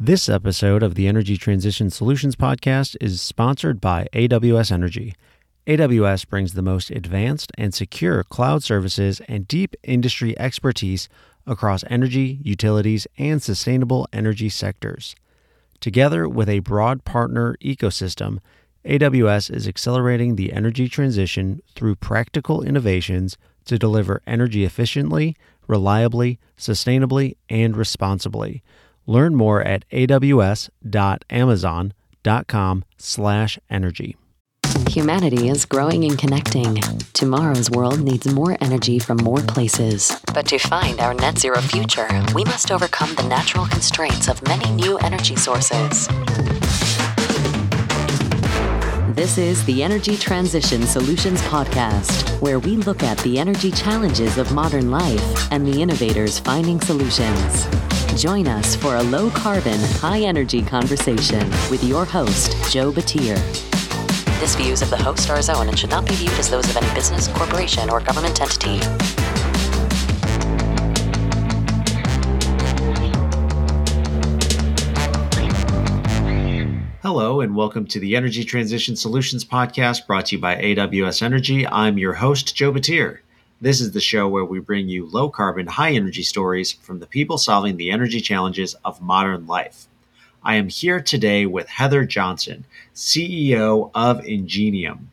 This episode of the Energy Transition Solutions podcast is sponsored by AWS Energy. AWS brings the most advanced and secure cloud services and deep industry expertise across energy, utilities, and sustainable energy sectors. Together with a broad partner ecosystem, AWS is accelerating the energy transition through practical innovations to deliver energy efficiently, reliably, sustainably, and responsibly. Learn more at aws.amazon.com/energy. Humanity is growing and connecting. Tomorrow's world needs more energy from more places. But to find our net zero future, we must overcome the natural constraints of many new energy sources. This is the Energy Transition Solutions Podcast, where we look at the energy challenges of modern life and the innovators finding solutions. Join us for a low carbon, high energy conversation with your host, Joe Batir. This views of the host are his own and should not be viewed as those of any business, corporation, or government entity. Hello, and welcome to the Energy Transition Solutions Podcast brought to you by AWS Energy. I'm your host, Joe Batir. This is the show where we bring you low carbon, high energy stories from the people solving the energy challenges of modern life. I am here today with Heather Johnson, CEO of Ingenium.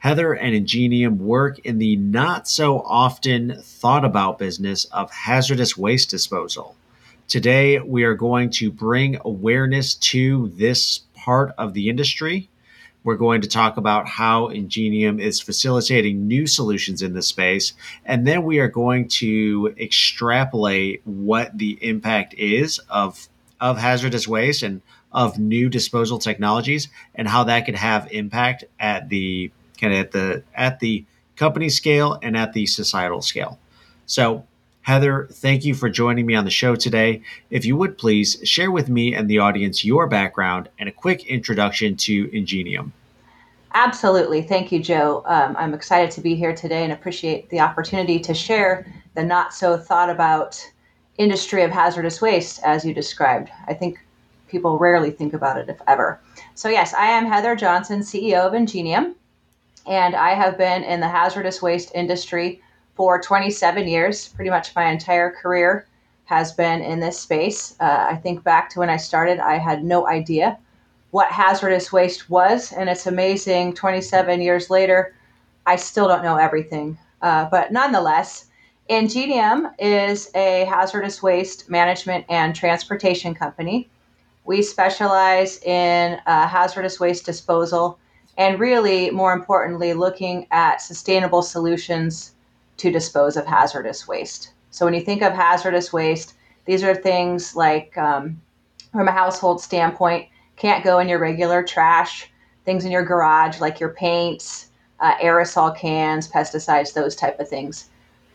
Heather and Ingenium work in the not so often thought about business of hazardous waste disposal. Today, we are going to bring awareness to this part of the industry we're going to talk about how Ingenium is facilitating new solutions in this space. And then we are going to extrapolate what the impact is of, of hazardous waste and of new disposal technologies and how that could have impact at the kind of at the at the company scale and at the societal scale. So Heather, thank you for joining me on the show today. If you would please share with me and the audience your background and a quick introduction to Ingenium. Absolutely. Thank you, Joe. Um, I'm excited to be here today and appreciate the opportunity to share the not so thought about industry of hazardous waste as you described. I think people rarely think about it, if ever. So, yes, I am Heather Johnson, CEO of Ingenium, and I have been in the hazardous waste industry for 27 years. Pretty much my entire career has been in this space. Uh, I think back to when I started, I had no idea what hazardous waste was, and it's amazing 27 years later, I still don't know everything. Uh, but nonetheless, Ingenium is a hazardous waste management and transportation company. We specialize in uh, hazardous waste disposal and really, more importantly, looking at sustainable solutions to dispose of hazardous waste. So when you think of hazardous waste, these are things like, um, from a household standpoint, can't go in your regular trash, things in your garage like your paints, uh, aerosol cans, pesticides, those type of things.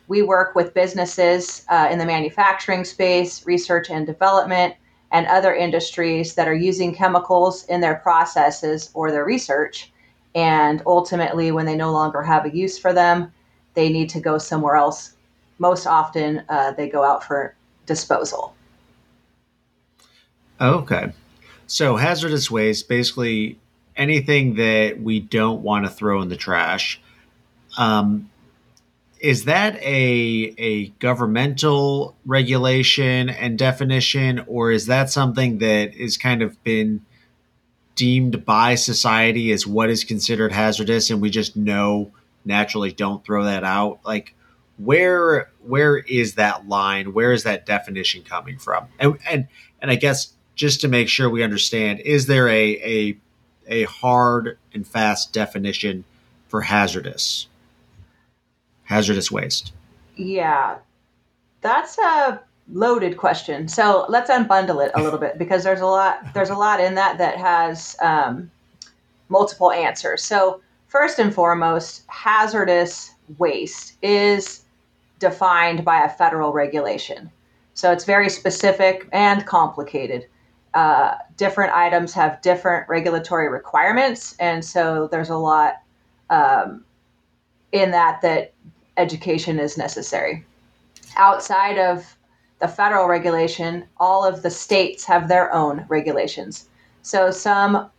We work with businesses uh, in the manufacturing space, research and development, and other industries that are using chemicals in their processes or their research. And ultimately, when they no longer have a use for them, they need to go somewhere else. Most often, uh, they go out for disposal. Okay. So, hazardous waste basically anything that we don't want to throw in the trash. Um, is that a a governmental regulation and definition, or is that something that is kind of been deemed by society as what is considered hazardous, and we just know naturally don't throw that out like where where is that line? Where is that definition coming from? And and and i guess just to make sure we understand is there a a a hard and fast definition for hazardous? Hazardous waste. Yeah. That's a loaded question. So let's unbundle it a little bit because there's a lot there's a lot in that that has um, multiple answers. So First and foremost, hazardous waste is defined by a federal regulation. So it's very specific and complicated. Uh, different items have different regulatory requirements, and so there's a lot um, in that that education is necessary. Outside of the federal regulation, all of the states have their own regulations. So some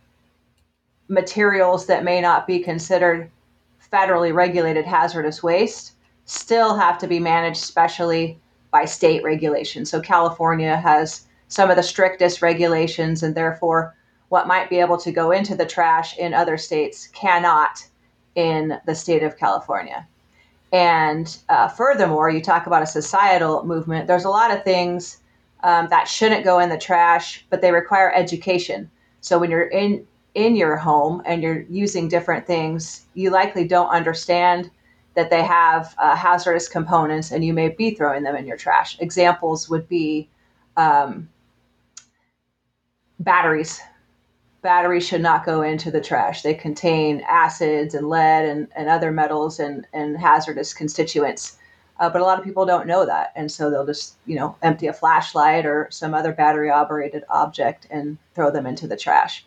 materials that may not be considered federally regulated hazardous waste still have to be managed specially by state regulation. So California has some of the strictest regulations, and therefore, what might be able to go into the trash in other states cannot in the state of California. And uh, furthermore, you talk about a societal movement. There's a lot of things um, that shouldn't go in the trash, but they require education. So when you're in in your home and you're using different things, you likely don't understand that they have uh, hazardous components, and you may be throwing them in your trash. Examples would be um, batteries batteries should not go into the trash. They contain acids and lead and, and other metals and, and hazardous constituents. Uh, but a lot of people don't know that. And so they'll just, you know, empty a flashlight or some other battery operated object and throw them into the trash.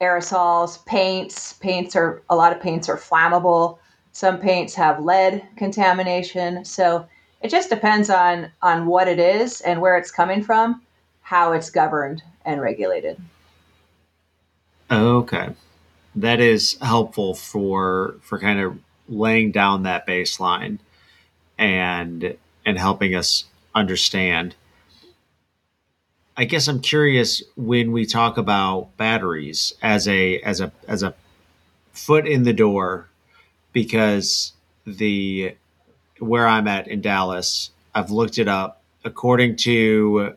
Aerosols, paints, paints are, a lot of paints are flammable. Some paints have lead contamination. So it just depends on, on what it is and where it's coming from, how it's governed and regulated. Okay. That is helpful for for kind of laying down that baseline and and helping us understand. I guess I'm curious when we talk about batteries as a as a as a foot in the door because the where I'm at in Dallas, I've looked it up according to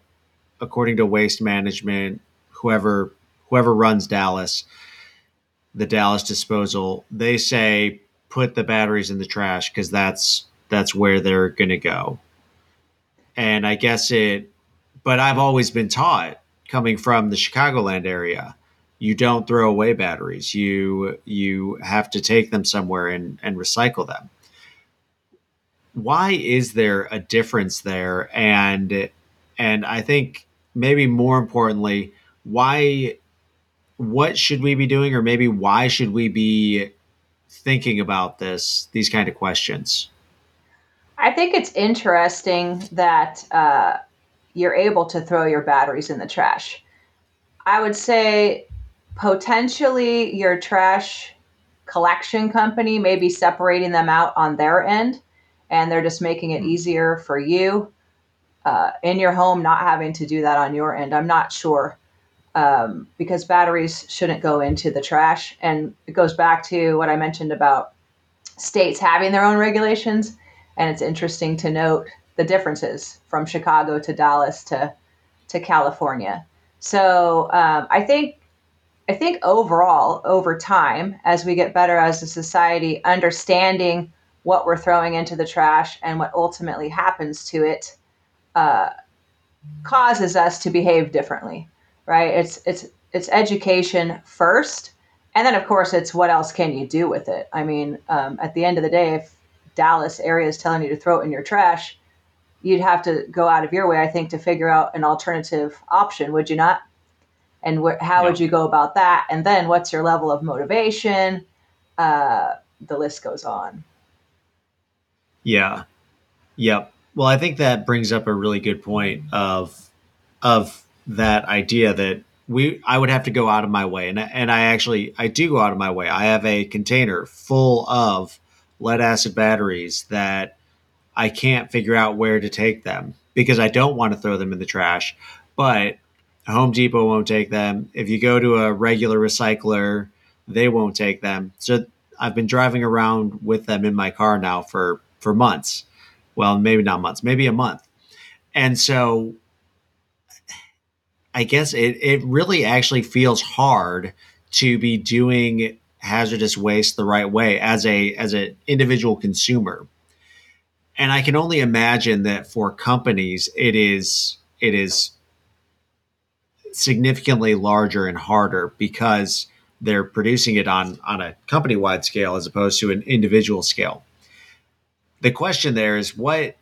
according to waste management, whoever whoever runs Dallas, the Dallas disposal, they say put the batteries in the trash because that's that's where they're to go. And I guess it, but I've always been taught coming from the Chicagoland area, you don't throw away batteries. You you have to take them somewhere and, and recycle them. Why is there a difference there? And and I think maybe more importantly, why what should we be doing or maybe why should we be thinking about this these kind of questions i think it's interesting that uh, you're able to throw your batteries in the trash i would say potentially your trash collection company may be separating them out on their end and they're just making it hmm. easier for you uh, in your home not having to do that on your end i'm not sure um, because batteries shouldn't go into the trash. And it goes back to what I mentioned about states having their own regulations. And it's interesting to note the differences from Chicago to Dallas to to California. So um, I think I think overall, over time, as we get better as a society, understanding what we're throwing into the trash and what ultimately happens to it uh, causes us to behave differently right? It's it's it's education first, and then of course it's what else can you do with it? I mean, um, at the end of the day, if Dallas area is telling you to throw it in your trash, you'd have to go out of your way, I think, to figure out an alternative option. Would you not? And wh- how yeah. would you go about that? And then what's your level of motivation? Uh, the list goes on. Yeah. Yep. Well, I think that brings up a really good point of of that idea that we I would have to go out of my way, and and I actually I do go out of my way. I have a container full of lead acid batteries that I can't figure out where to take them because I don't want to throw them in the trash, but Home Depot won't take them. If you go to a regular recycler, they won't take them. So I've been driving around with them in my car now for for months. Well, maybe not months, maybe a month. And so I guess it, it really actually feels hard to be doing hazardous waste the right way as a as an individual consumer. And I can only imagine that for companies it is it is significantly larger and harder because they're producing it on on a company wide scale as opposed to an individual scale. The question there is what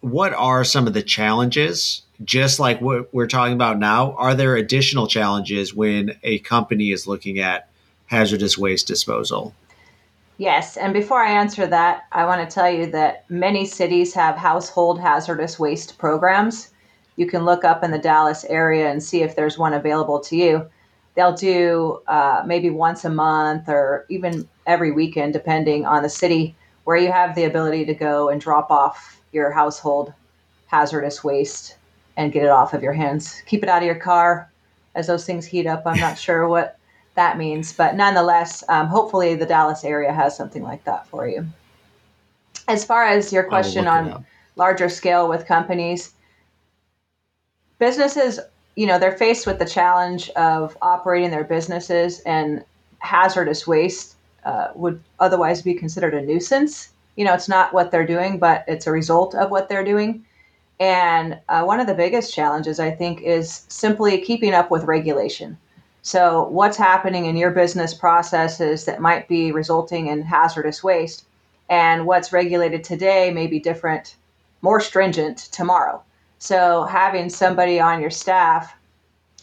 what are some of the challenges just like what we're talking about now, are there additional challenges when a company is looking at hazardous waste disposal? Yes, and before I answer that, I want to tell you that many cities have household hazardous waste programs. you can look up in the Dallas area and see if there's one available to you. They'll do uh, maybe once a month or even every weekend, depending on the city, where you have the ability to go and drop off your household hazardous waste and get it off of your hands. Keep it out of your car as those things heat up. I'm not sure what that means, but nonetheless, um, hopefully the Dallas area has something like that for you. As far as your question on larger scale with companies, businesses, you know, they're faced with the challenge of operating their businesses and hazardous waste uh, would otherwise be considered a nuisance. You know, it's not what they're doing, but it's a result of what they're doing. And uh, one of the biggest challenges, I think, is simply keeping up with regulation. So, what's happening in your business processes that might be resulting in hazardous waste, and what's regulated today may be different, more stringent tomorrow. So, having somebody on your staff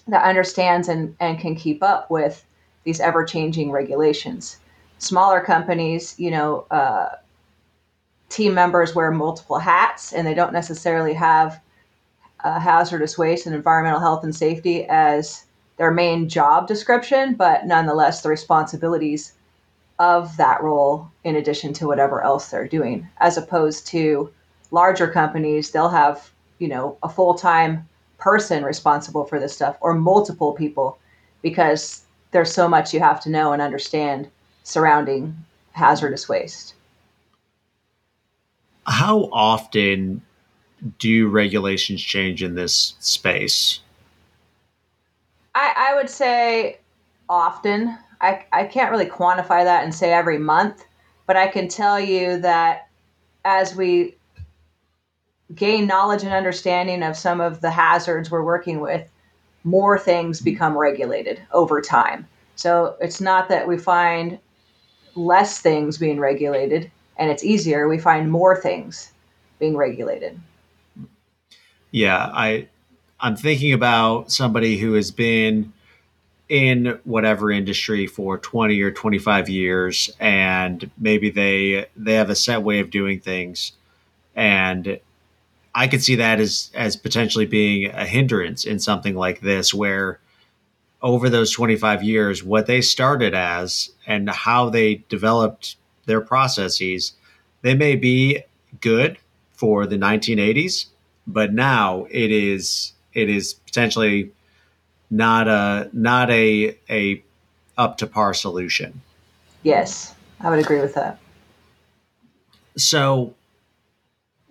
that understands and, and can keep up with these ever changing regulations. Smaller companies, you know, uh, team members wear multiple hats and they don't necessarily have uh, hazardous waste and environmental health and safety as their main job description, but nonetheless, the responsibilities of that role in addition to whatever else they're doing, as opposed to larger companies, they'll have, you know, a full time person responsible for this stuff or multiple people because there's so much you have to know and understand surrounding hazardous waste how often do regulations change in this space? I, I would say often. I, I can't really quantify that and say every month, but I can tell you that as we gain knowledge and understanding of some of the hazards we're working with, more things become regulated over time. So it's not that we find less things being regulated, and it's easier, we find more things being regulated. Yeah, I I'm thinking about somebody who has been in whatever industry for 20 or 25 years and maybe they they have a set way of doing things. And I could see that as as potentially being a hindrance in something like this where over those 25 years what they started as and how they developed their processes, they may be good for the 1980s, but now it is it is potentially not a not a a up to par solution. Yes, I would agree with that. So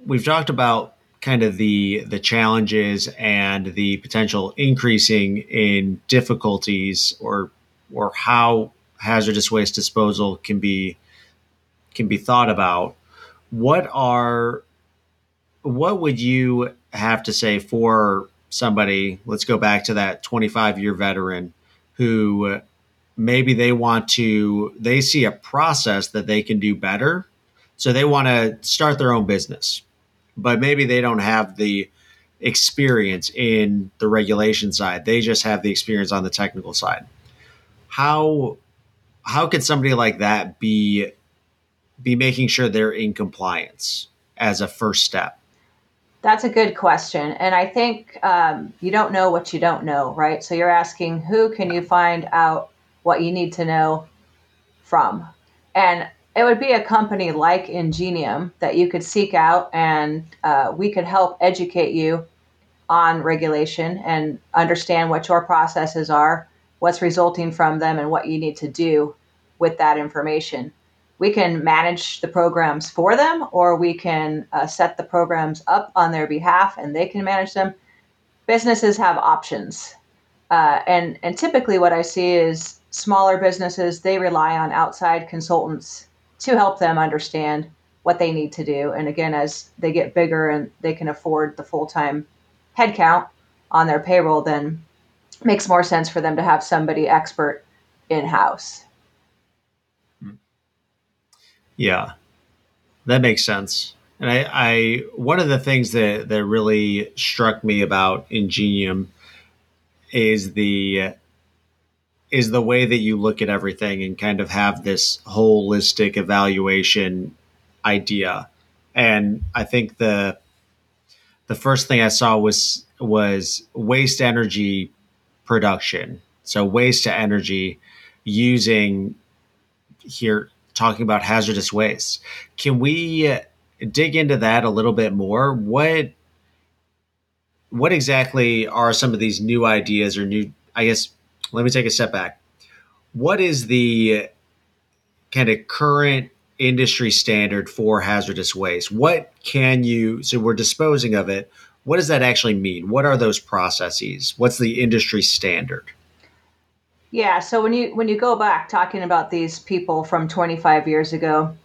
we've talked about kind of the the challenges and the potential increasing in difficulties or or how hazardous waste disposal can be can be thought about. What are what would you have to say for somebody? Let's go back to that 25 year veteran who uh, maybe they want to they see a process that they can do better so they want to start their own business but maybe they don't have the experience in the regulation side they just have the experience on the technical side how how could somebody like that be be making sure they're in compliance as a first step? That's a good question. And I think um, you don't know what you don't know, right? So you're asking who can you find out what you need to know from? And it would be a company like Ingenium that you could seek out and uh, we could help educate you on regulation and understand what your processes are, what's resulting from them, and what you need to do with that information we can manage the programs for them or we can uh, set the programs up on their behalf and they can manage them. Businesses have options uh, and and typically what i see is smaller businesses they rely on outside consultants to help them understand what they need to do. And again as they get bigger and they can afford the full-time headcount on their payroll then makes more sense for them to have somebody expert in-house yeah, that makes sense. And I, I one of the things that that really struck me about Ingenium is the is the way that you look at everything and kind of have this holistic evaluation idea. And I think the the first thing I saw was was waste energy production. So waste to energy using here talking about hazardous waste. Can we uh, dig into that a little bit more? What what exactly are some of these new ideas or new I guess let me take a step back. What is the kind of current industry standard for hazardous waste? What can you so we're disposing of it. What does that actually mean? What are those processes? What's the industry standard? Yeah, so when you when you go back talking about these people from 25 years ago,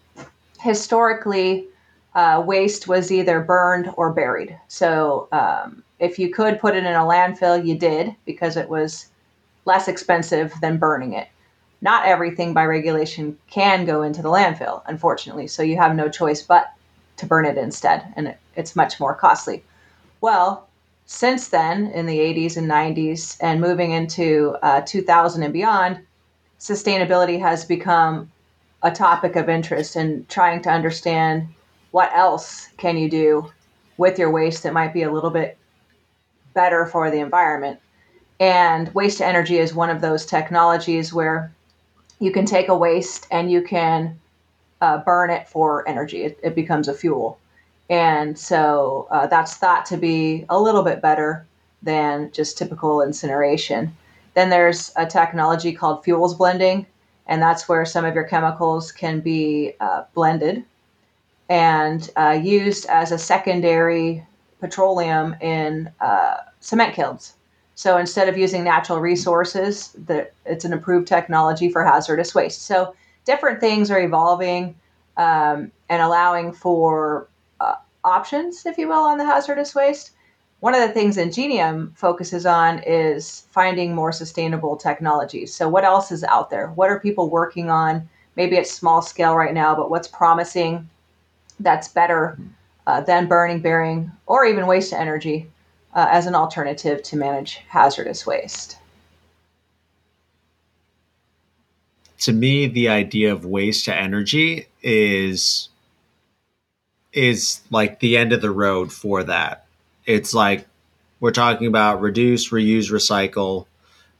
historically, uh, waste was either burned or buried. So um, if you could put it in a landfill, you did because it was less expensive than burning it. Not everything by regulation can go into the landfill, unfortunately. So you have no choice but to burn it instead, and it, it's much more costly. Well, since then, in the 80s and 90s, and moving into uh, 2000 and beyond, sustainability has become a topic of interest and trying to understand what else can you do with your waste that might be a little bit better for the environment. And waste to energy is one of those technologies where you can take a waste and you can uh, burn it for energy. It, it becomes a fuel. And so uh, that's thought to be a little bit better than just typical incineration. Then there's a technology called fuels blending, and that's where some of your chemicals can be uh, blended and uh, used as a secondary petroleum in uh, cement kilns. So instead of using natural resources, the, it's an improved technology for hazardous waste. So different things are evolving um, and allowing for options, if you will, on the hazardous waste. One of the things Ingenium focuses on is finding more sustainable technologies. So, what else is out there? What are people working on? Maybe it's small scale right now, but what's promising that's better uh, than burning, burying, or even waste to energy uh, as an alternative to manage hazardous waste? To me, the idea of waste to energy is is like the end of the road for that. It's like we're talking about reduce, reuse, recycle.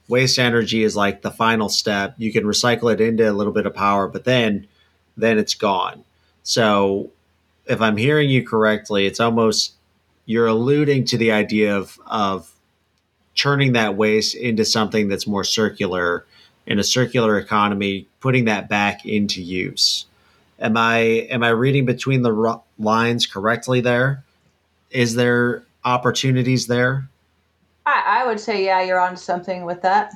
Waste energy is like the final step. You can recycle it into a little bit of power, but then then it's gone. So if I'm hearing you correctly, it's almost you're alluding to the idea of of turning that waste into something that's more circular in a circular economy, putting that back into use. Am I am I reading between the lines correctly there? Is there opportunities there? I, I would say yeah, you're on something with that.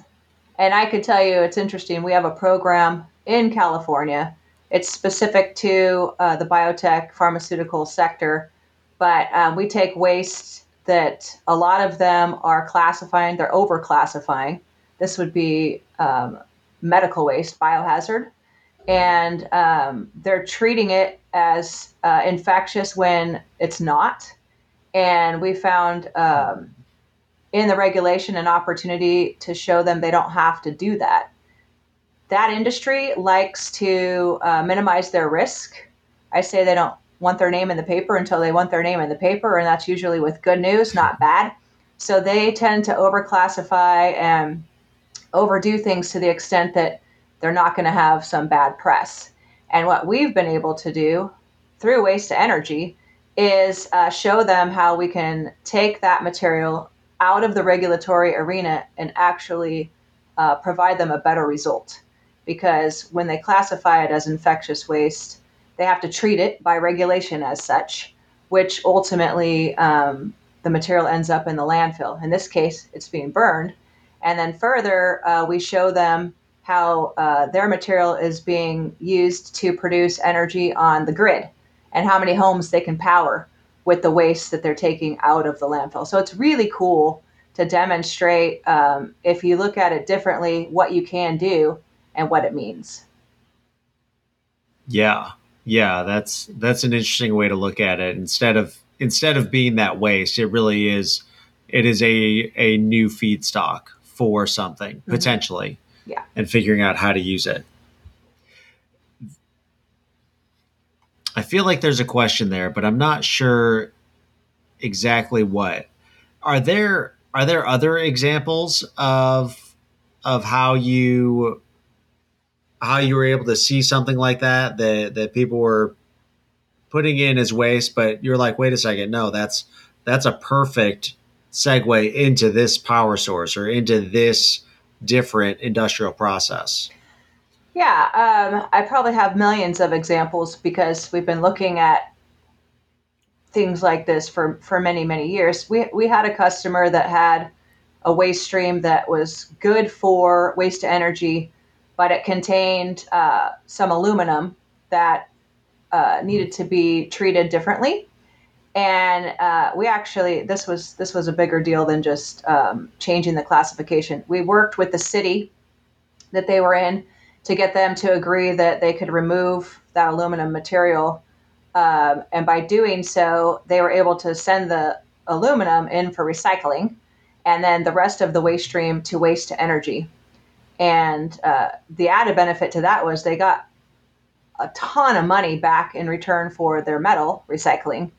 And I could tell you it's interesting. We have a program in California. It's specific to uh, the biotech pharmaceutical sector, but um, we take waste that a lot of them are classifying, they're over classifying. This would be um, medical waste, biohazard and um, they're treating it as uh, infectious when it's not. And we found um, in the regulation an opportunity to show them they don't have to do that. That industry likes to uh, minimize their risk. I say they don't want their name in the paper until they want their name in the paper, and that's usually with good news, not bad. So they tend to overclassify and overdo things to the extent that they're not going to have some bad press. And what we've been able to do through waste to energy is uh, show them how we can take that material out of the regulatory arena and actually uh, provide them a better result. Because when they classify it as infectious waste, they have to treat it by regulation as such, which ultimately um, the material ends up in the landfill. In this case, it's being burned. And then further, uh, we show them how uh, their material is being used to produce energy on the grid and how many homes they can power with the waste that they're taking out of the landfill. So it's really cool to demonstrate, um, if you look at it differently, what you can do and what it means. Yeah, yeah, that's that's an interesting way to look at it. Instead of instead of being that waste, it really is. It is a a new feedstock for something mm-hmm. potentially yeah. and figuring out how to use it. I feel like there's a question there, but I'm not sure exactly what. are there are there other examples of of how you how you were able to see something like that that that people were putting in as waste, but you're like, wait a second, no, that's that's a perfect segue into this power source or into this different industrial process. Yeah, um, I probably have millions of examples because we've been looking at things like this for, for many, many years. We, we had a customer that had a waste stream that was good for waste to energy, but it contained uh, some aluminum that uh, needed to be treated differently. And uh, we actually this was this was a bigger deal than just um, changing the classification. We worked with the city that they were in to get them to agree that they could remove that aluminum material. Um, and by doing so, they were able to send the aluminum in for recycling and then the rest of the waste stream to waste to energy. And uh, the added benefit to that was they got a ton of money back in return for their metal recycling.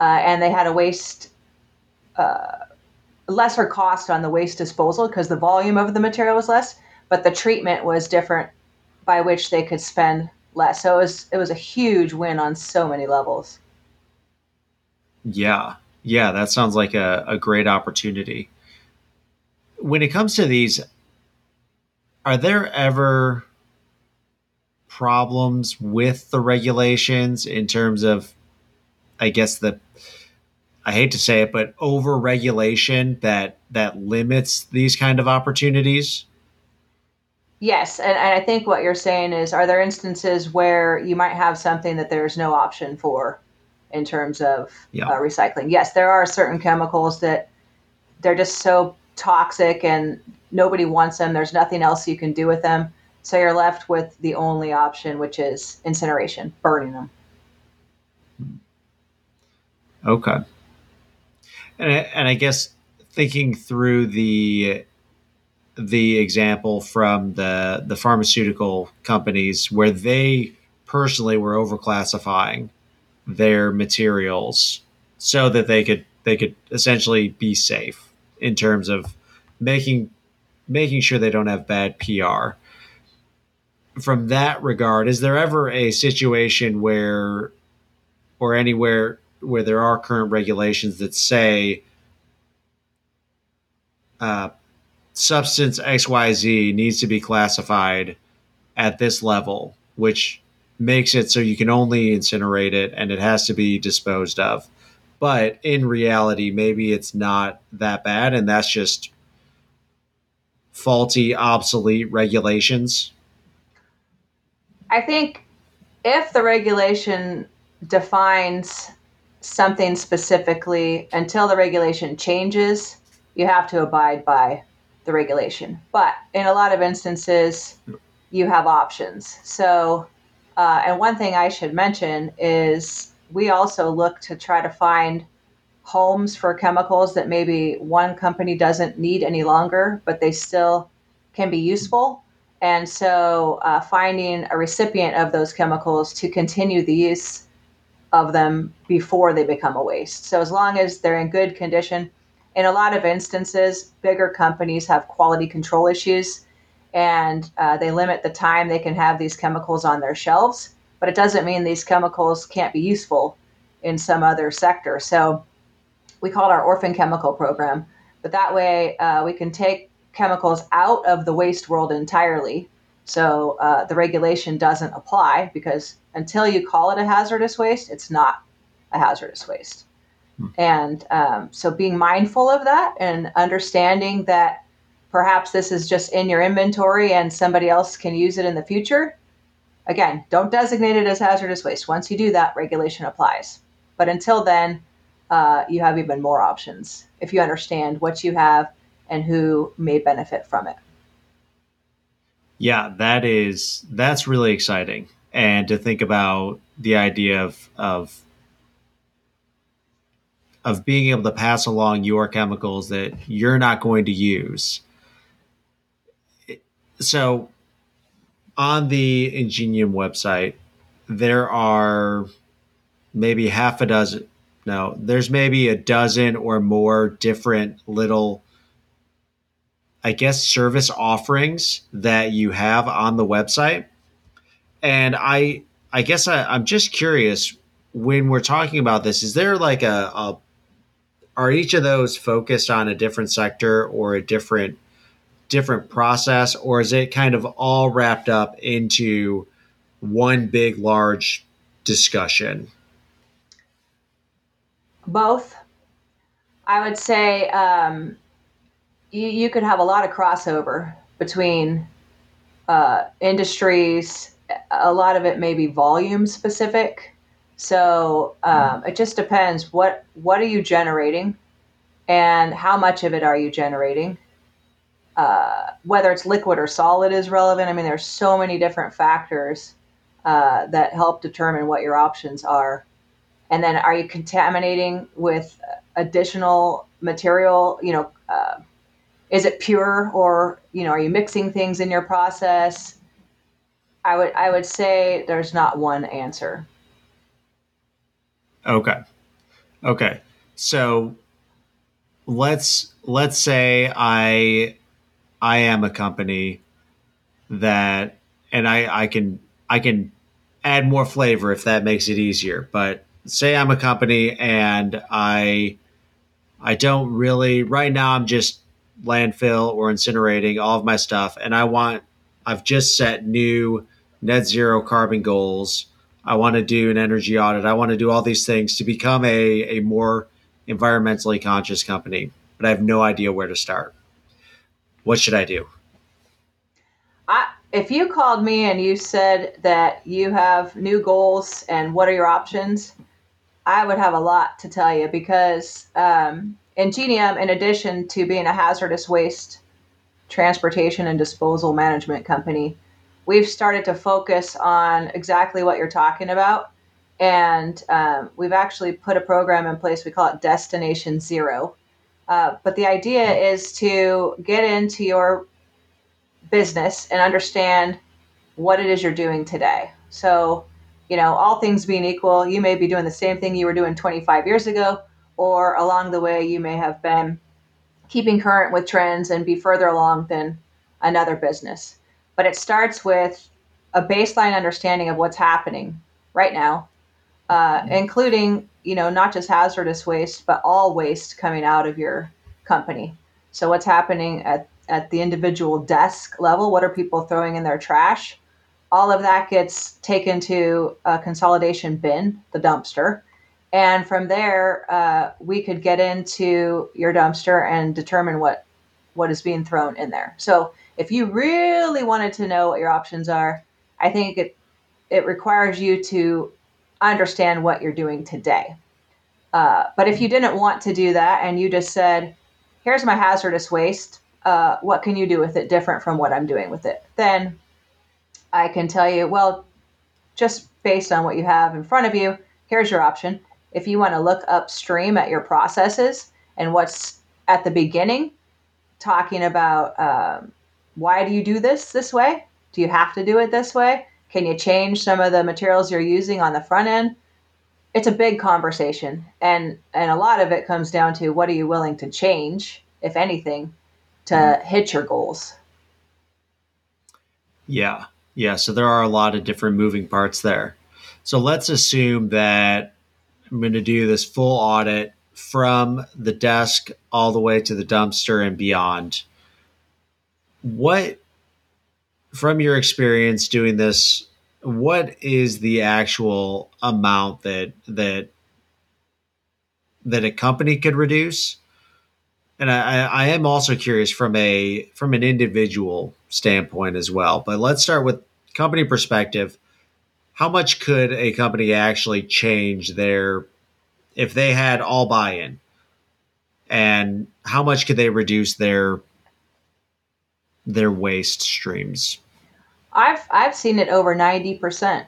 Uh, and they had a waste uh, lesser cost on the waste disposal because the volume of the material was less, but the treatment was different by which they could spend less. So it was it was a huge win on so many levels. Yeah. Yeah, that sounds like a, a great opportunity. When it comes to these, are there ever problems with the regulations in terms of I guess the I hate to say it, but over regulation that that limits these kind of opportunities? Yes, and, and, I think what you're saying is, are there instances where you might have something that there's no option for in terms of yeah. uh, recycling? Yes, there are certain chemicals that they're just so toxic and nobody wants them. There's nothing else you can do with them, so you're left with the only option, which is incineration, burning them. Okay, and I, and I guess thinking through the the example from the the pharmaceutical companies where they personally were overclassifying their materials so that they could they could essentially be safe in terms of making making sure they don't have bad PR. From that regard, is there ever a situation where or anywhere where there are current regulations that say uh, substance XYZ needs to be classified at this level, which makes it so you can only incinerate it and it has to be disposed of. But in reality, maybe it's not that bad, and that's just faulty, obsolete regulations. I think if the regulation defines something specifically until the regulation changes, you have to abide by the regulation. But in a lot of instances, you have options. So, uh, and one thing I should mention is we also look to try to find homes for chemicals that maybe one company doesn't need any longer, but they still can be useful. And so, uh, finding a recipient of those chemicals to continue the use of them before they become a waste. So, as long as they're in good condition, in a lot of instances, bigger companies have quality control issues and uh, they limit the time they can have these chemicals on their shelves. But it doesn't mean these chemicals can't be useful in some other sector. So we call it our orphan chemical program. But that way, uh, we can take chemicals out of the waste world entirely. So uh, the regulation doesn't apply because until you call it a hazardous waste, it's not a hazardous waste. And um, so being mindful of that and understanding that perhaps this is just in your inventory and somebody else can use it in the future. Again, don't designate it as hazardous waste. Once you do that, regulation applies. But until then, uh, you have even more options if you understand what you have and who may benefit from it. Yeah, that is that's really exciting, and to think about the idea of of of being able to pass along your chemicals that you're not going to use. So on the Ingenium website, there are maybe half a dozen no. There's maybe a dozen or more different little, I guess, service offerings that you have on the website. And I, I guess I, I'm just curious when we're talking about this, is there like a, a are each of those focused on a different sector or a different different process? Or is it kind of all wrapped up into one big large discussion? Both. I would say um, you, you could have a lot of crossover between uh, industries a lot of it may be volume specific so um, it just depends what what are you generating, and how much of it are you generating. Uh, whether it's liquid or solid is relevant. I mean, there's so many different factors uh, that help determine what your options are. And then, are you contaminating with additional material? You know, uh, is it pure, or you know, are you mixing things in your process? I would I would say there's not one answer. Okay. Okay. So let's let's say I I am a company that and I I can I can add more flavor if that makes it easier. But say I'm a company and I I don't really right now I'm just landfill or incinerating all of my stuff and I want I've just set new net zero carbon goals I want to do an energy audit. I want to do all these things to become a, a more environmentally conscious company, but I have no idea where to start. What should I do? I, if you called me and you said that you have new goals and what are your options, I would have a lot to tell you because um, Ingenium, in addition to being a hazardous waste transportation and disposal management company, we've started to focus on exactly what you're talking about. And um, we've actually put a program in place. We call it Destination Zero. Uh, but the idea is to get into your business and understand what it is you're doing today. So, you know, all things being equal, you may be doing the same thing you were doing 25 years ago, or along the way, you may have been keeping current with trends and be further along than another business but it starts with a baseline understanding of what's happening right now, uh, mm-hmm. including you know not just hazardous waste, but all waste coming out of your company. So what's happening at at the individual desk level? What are people throwing in their trash? All of that gets taken to a consolidation bin, the dumpster. And from there, uh, we could get into your dumpster and determine what what is being thrown in there. So if you really wanted to know what your options are, I think it it requires you to understand what you're doing today. Uh, but if you didn't want to do that and you just said, "Here's my hazardous waste. Uh, what can you do with it different from what I'm doing with it?" Then I can tell you, well, just based on what you have in front of you, here's your option. If you want to look upstream at your processes and what's at the beginning, talking about um, why do you do this this way? Do you have to do it this way? Can you change some of the materials you're using on the front end? It's a big conversation, and and a lot of it comes down to what are you willing to change, if anything, to mm-hmm. hit your goals. Yeah, yeah. So there are a lot of different moving parts there. So let's assume that I'm going to do this full audit from the desk all the way to the dumpster and beyond. What from your experience doing this what is the actual amount that that that a company could reduce? And I, I am also curious from a from an individual standpoint as well but let's start with company perspective how much could a company actually change their if they had all buy-in and how much could they reduce their their waste streams? I've I've seen it over ninety percent.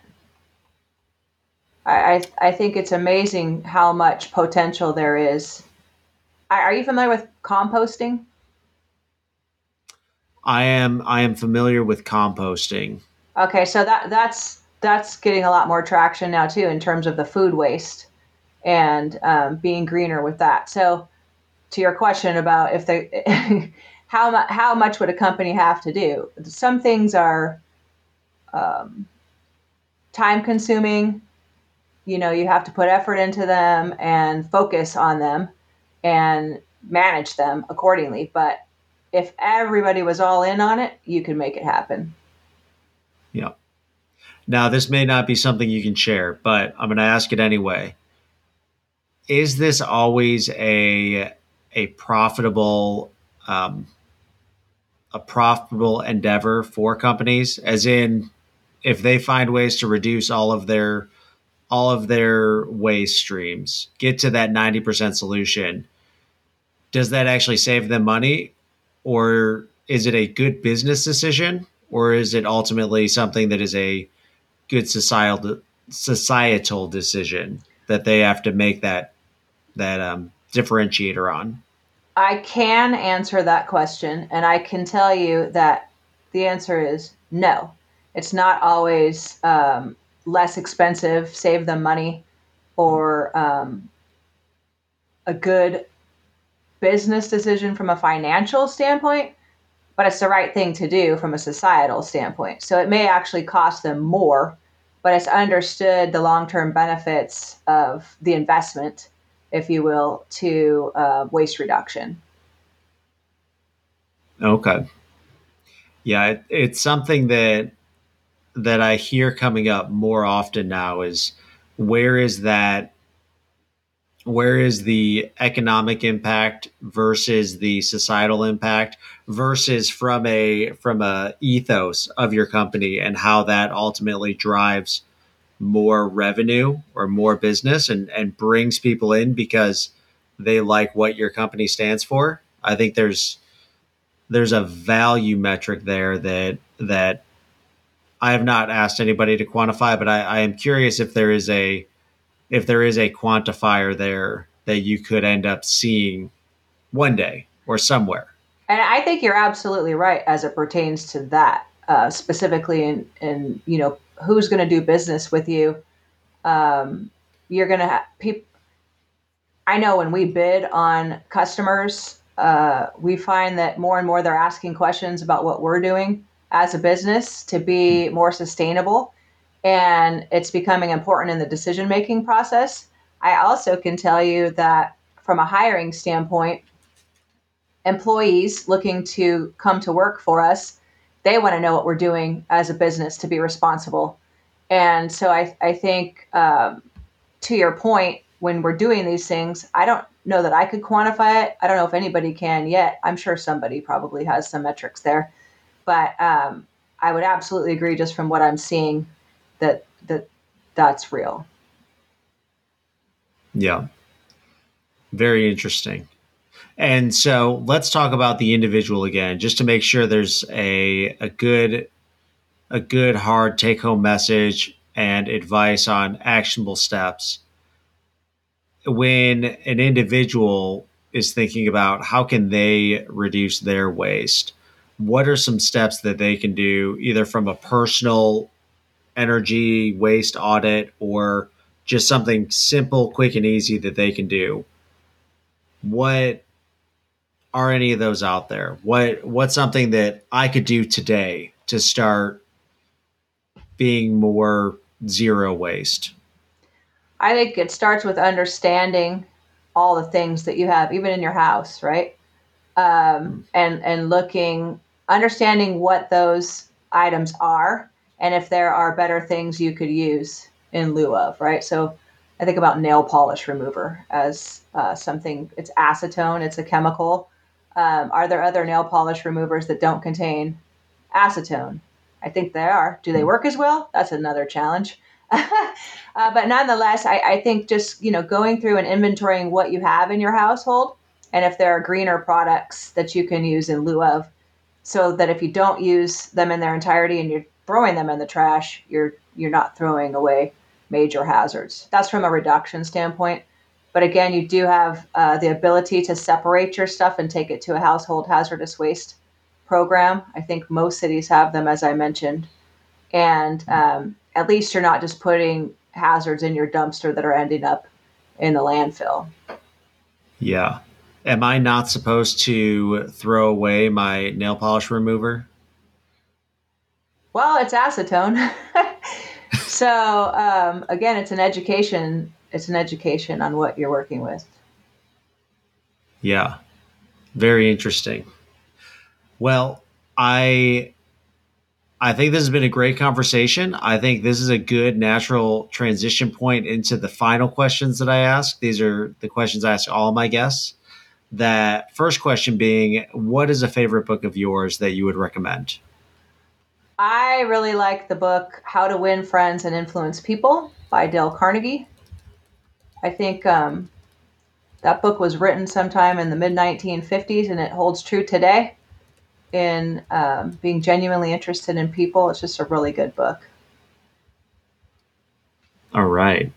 I, I think it's amazing how much potential there is. Are you familiar with composting? I am. I am familiar with composting. Okay, so that that's that's getting a lot more traction now too in terms of the food waste, and um, being greener with that. So, to your question about if they, how mu- how much would a company have to do? Some things are um, time consuming. You know, you have to put effort into them and focus on them and manage them accordingly. But if everybody was all in on it, you could make it happen. Yeah. Now, this may not be something you can share, but I'm going to ask it anyway. Is this always a a profitable um, a profitable endeavor for companies? As in, if they find ways to reduce all of their all of their waste streams, get to that 90% solution, does that actually save them money or is it a good business decision or is it ultimately something that is a good societal societal decision that they have to make that that um, differentiator on? I can answer that question, and I can tell you that the answer is no. It's not always um, less expensive, save them money, or um, a good business decision from a financial standpoint, but it's the right thing to do from a societal standpoint. So it may actually cost them more, but it's understood the long term benefits of the investment, if you will, to uh, waste reduction. Okay. Yeah, it, it's something that that I hear coming up more often now is where is that where is the economic impact versus the societal impact versus from a from a ethos of your company and how that ultimately drives more revenue or more business and and brings people in because they like what your company stands for i think there's there's a value metric there that that I have not asked anybody to quantify, but I, I am curious if there is a if there is a quantifier there that you could end up seeing one day or somewhere. And I think you're absolutely right as it pertains to that uh, specifically, and in you know who's going to do business with you. Um, you're going to have people. I know when we bid on customers, uh, we find that more and more they're asking questions about what we're doing as a business to be more sustainable. And it's becoming important in the decision making process. I also can tell you that from a hiring standpoint, employees looking to come to work for us, they want to know what we're doing as a business to be responsible. And so I, I think, um, to your point, when we're doing these things, I don't know that I could quantify it. I don't know if anybody can yet. I'm sure somebody probably has some metrics there but um, I would absolutely agree, just from what I'm seeing, that that that's real. Yeah, very interesting. And so let's talk about the individual again, just to make sure there's a a good a good hard take home message and advice on actionable steps. When an individual is thinking about how can they reduce their waste, what are some steps that they can do either from a personal energy waste audit or just something simple, quick, and easy that they can do? What are any of those out there? What what's something that I could do today to start being more zero waste? I think it starts with understanding all the things that you have, even in your house, right? Um, and and looking understanding what those items are and if there are better things you could use in lieu of, right? So I think about nail polish remover as uh, something, it's acetone, it's a chemical. Um, are there other nail polish removers that don't contain acetone? I think there are. Do they work as well? That's another challenge. uh, but nonetheless, I, I think just you know going through and inventorying what you have in your household, and if there are greener products that you can use in lieu of, so that if you don't use them in their entirety and you're throwing them in the trash, you're you're not throwing away major hazards. That's from a reduction standpoint. But again, you do have uh, the ability to separate your stuff and take it to a household hazardous waste program. I think most cities have them, as I mentioned. And um, at least you're not just putting hazards in your dumpster that are ending up in the landfill. Yeah. Am I not supposed to throw away my nail polish remover? Well, it's acetone. so um, again, it's an education. It's an education on what you're working with. Yeah, very interesting. Well, I I think this has been a great conversation. I think this is a good natural transition point into the final questions that I ask. These are the questions I ask all my guests. That first question being, what is a favorite book of yours that you would recommend? I really like the book How to Win Friends and Influence People by Dale Carnegie. I think um, that book was written sometime in the mid 1950s and it holds true today in um, being genuinely interested in people. It's just a really good book. All right.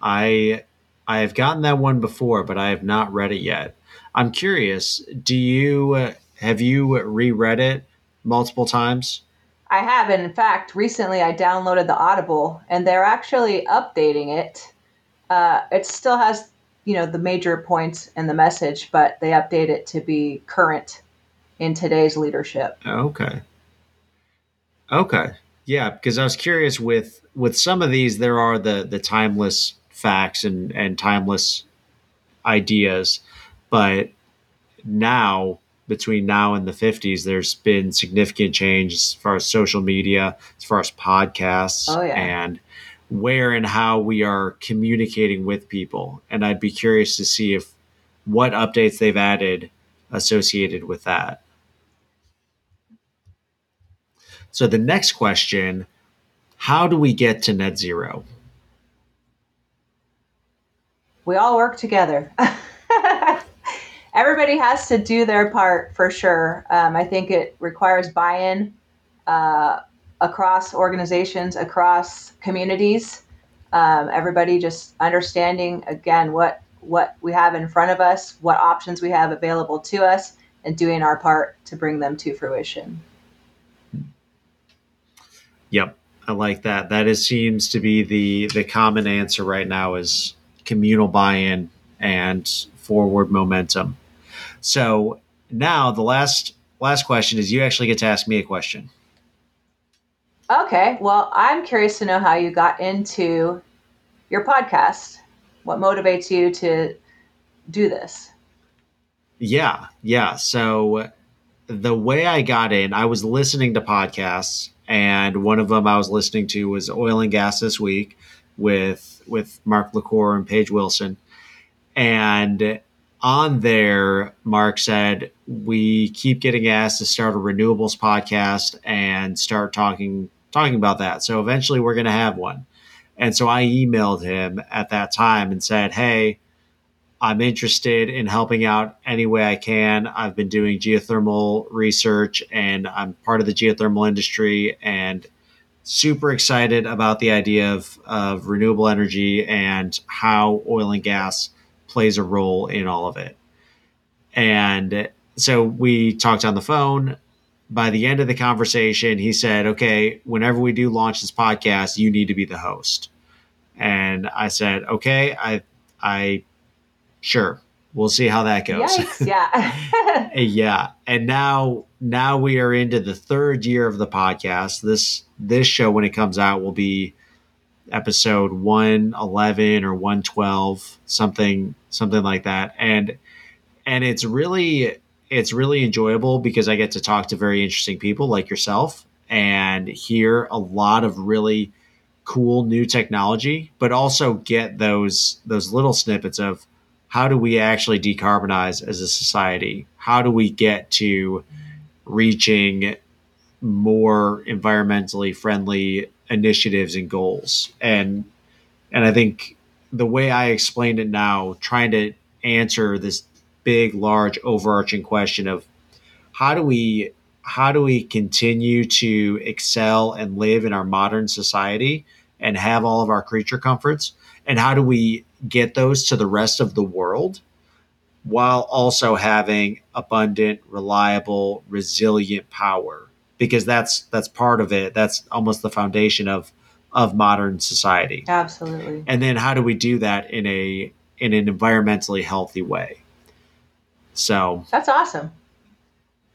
I I have gotten that one before, but I have not read it yet. I'm curious. Do you uh, have you reread it multiple times? I have, and in fact, recently I downloaded the Audible, and they're actually updating it. Uh, it still has, you know, the major points and the message, but they update it to be current in today's leadership. Okay. Okay. Yeah, because I was curious with with some of these, there are the the timeless facts and and timeless ideas, but now between now and the 50s, there's been significant change as far as social media, as far as podcasts, oh, yeah. and where and how we are communicating with people. And I'd be curious to see if what updates they've added associated with that. So the next question, how do we get to net zero? We all work together. everybody has to do their part for sure. Um, I think it requires buy-in uh, across organizations, across communities. Um, everybody just understanding again what what we have in front of us, what options we have available to us, and doing our part to bring them to fruition. Yep, I like that. That is seems to be the the common answer right now is communal buy-in and forward momentum. So now the last last question is you actually get to ask me a question. Okay. Well, I'm curious to know how you got into your podcast. What motivates you to do this? Yeah. Yeah. So the way I got in, I was listening to podcasts and one of them I was listening to was Oil and Gas This Week with with Mark LaCour and Paige Wilson. And on there, Mark said, we keep getting asked to start a renewables podcast and start talking talking about that. So eventually we're going to have one. And so I emailed him at that time and said, Hey, I'm interested in helping out any way I can. I've been doing geothermal research and I'm part of the geothermal industry and super excited about the idea of, of renewable energy and how oil and gas plays a role in all of it. And so we talked on the phone. By the end of the conversation, he said, Okay, whenever we do launch this podcast, you need to be the host. And I said, Okay, I, I, sure, we'll see how that goes. Yikes, yeah. yeah. And now, now we are into the third year of the podcast. This, this show, when it comes out, will be episode 111 or 112 something something like that and and it's really it's really enjoyable because i get to talk to very interesting people like yourself and hear a lot of really cool new technology but also get those those little snippets of how do we actually decarbonize as a society how do we get to reaching more environmentally friendly initiatives and goals. And and I think the way I explained it now, trying to answer this big, large, overarching question of how do we how do we continue to excel and live in our modern society and have all of our creature comforts and how do we get those to the rest of the world while also having abundant reliable resilient power because that's that's part of it. That's almost the foundation of of modern society. Absolutely. And then how do we do that in a in an environmentally healthy way? So That's awesome.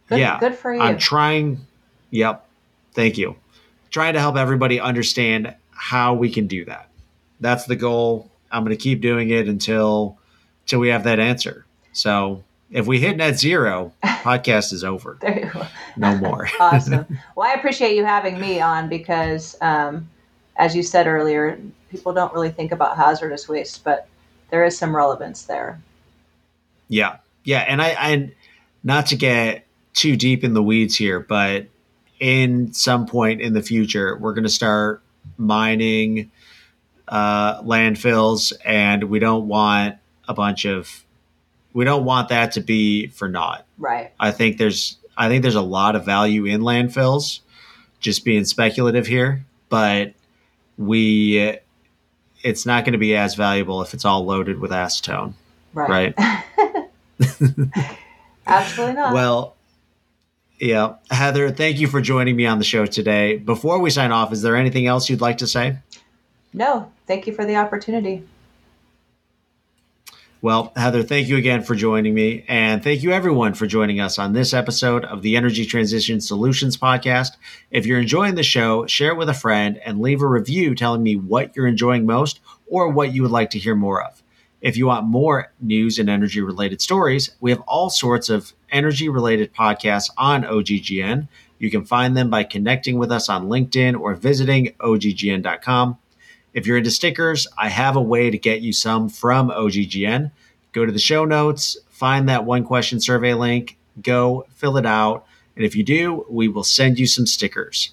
Good, yeah, good for you. I'm trying. Yep. Thank you. Trying to help everybody understand how we can do that. That's the goal. I'm going to keep doing it until until we have that answer. So if we hit net zero, podcast is over. There you go. No more. awesome. Well, I appreciate you having me on because, um, as you said earlier, people don't really think about hazardous waste, but there is some relevance there. Yeah, yeah, and I, I not to get too deep in the weeds here, but in some point in the future, we're going to start mining uh, landfills, and we don't want a bunch of we don't want that to be for naught. Right. I think there's I think there's a lot of value in landfills. Just being speculative here, but we it's not going to be as valuable if it's all loaded with acetone, Right. right? Absolutely not. Well, yeah. Heather, thank you for joining me on the show today. Before we sign off, is there anything else you'd like to say? no, thank you for the opportunity. Well, Heather, thank you again for joining me. And thank you, everyone, for joining us on this episode of the Energy Transition Solutions Podcast. If you're enjoying the show, share it with a friend and leave a review telling me what you're enjoying most or what you would like to hear more of. If you want more news and energy related stories, we have all sorts of energy related podcasts on OGGN. You can find them by connecting with us on LinkedIn or visiting OGGN.com. If you're into stickers, I have a way to get you some from OGGN. Go to the show notes, find that one question survey link, go fill it out. And if you do, we will send you some stickers.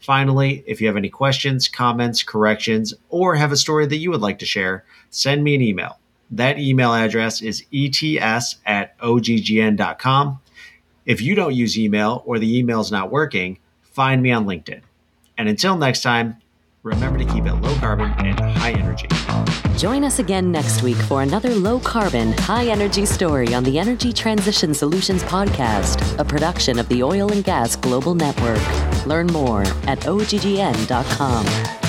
Finally, if you have any questions, comments, corrections, or have a story that you would like to share, send me an email. That email address is ets at oggn.com. If you don't use email or the email is not working, find me on LinkedIn. And until next time, remember to keep it low carbon and high energy. Join us again next week for another low carbon, high energy story on the Energy Transition Solutions Podcast, a production of the Oil and Gas Global Network. Learn more at oggn.com.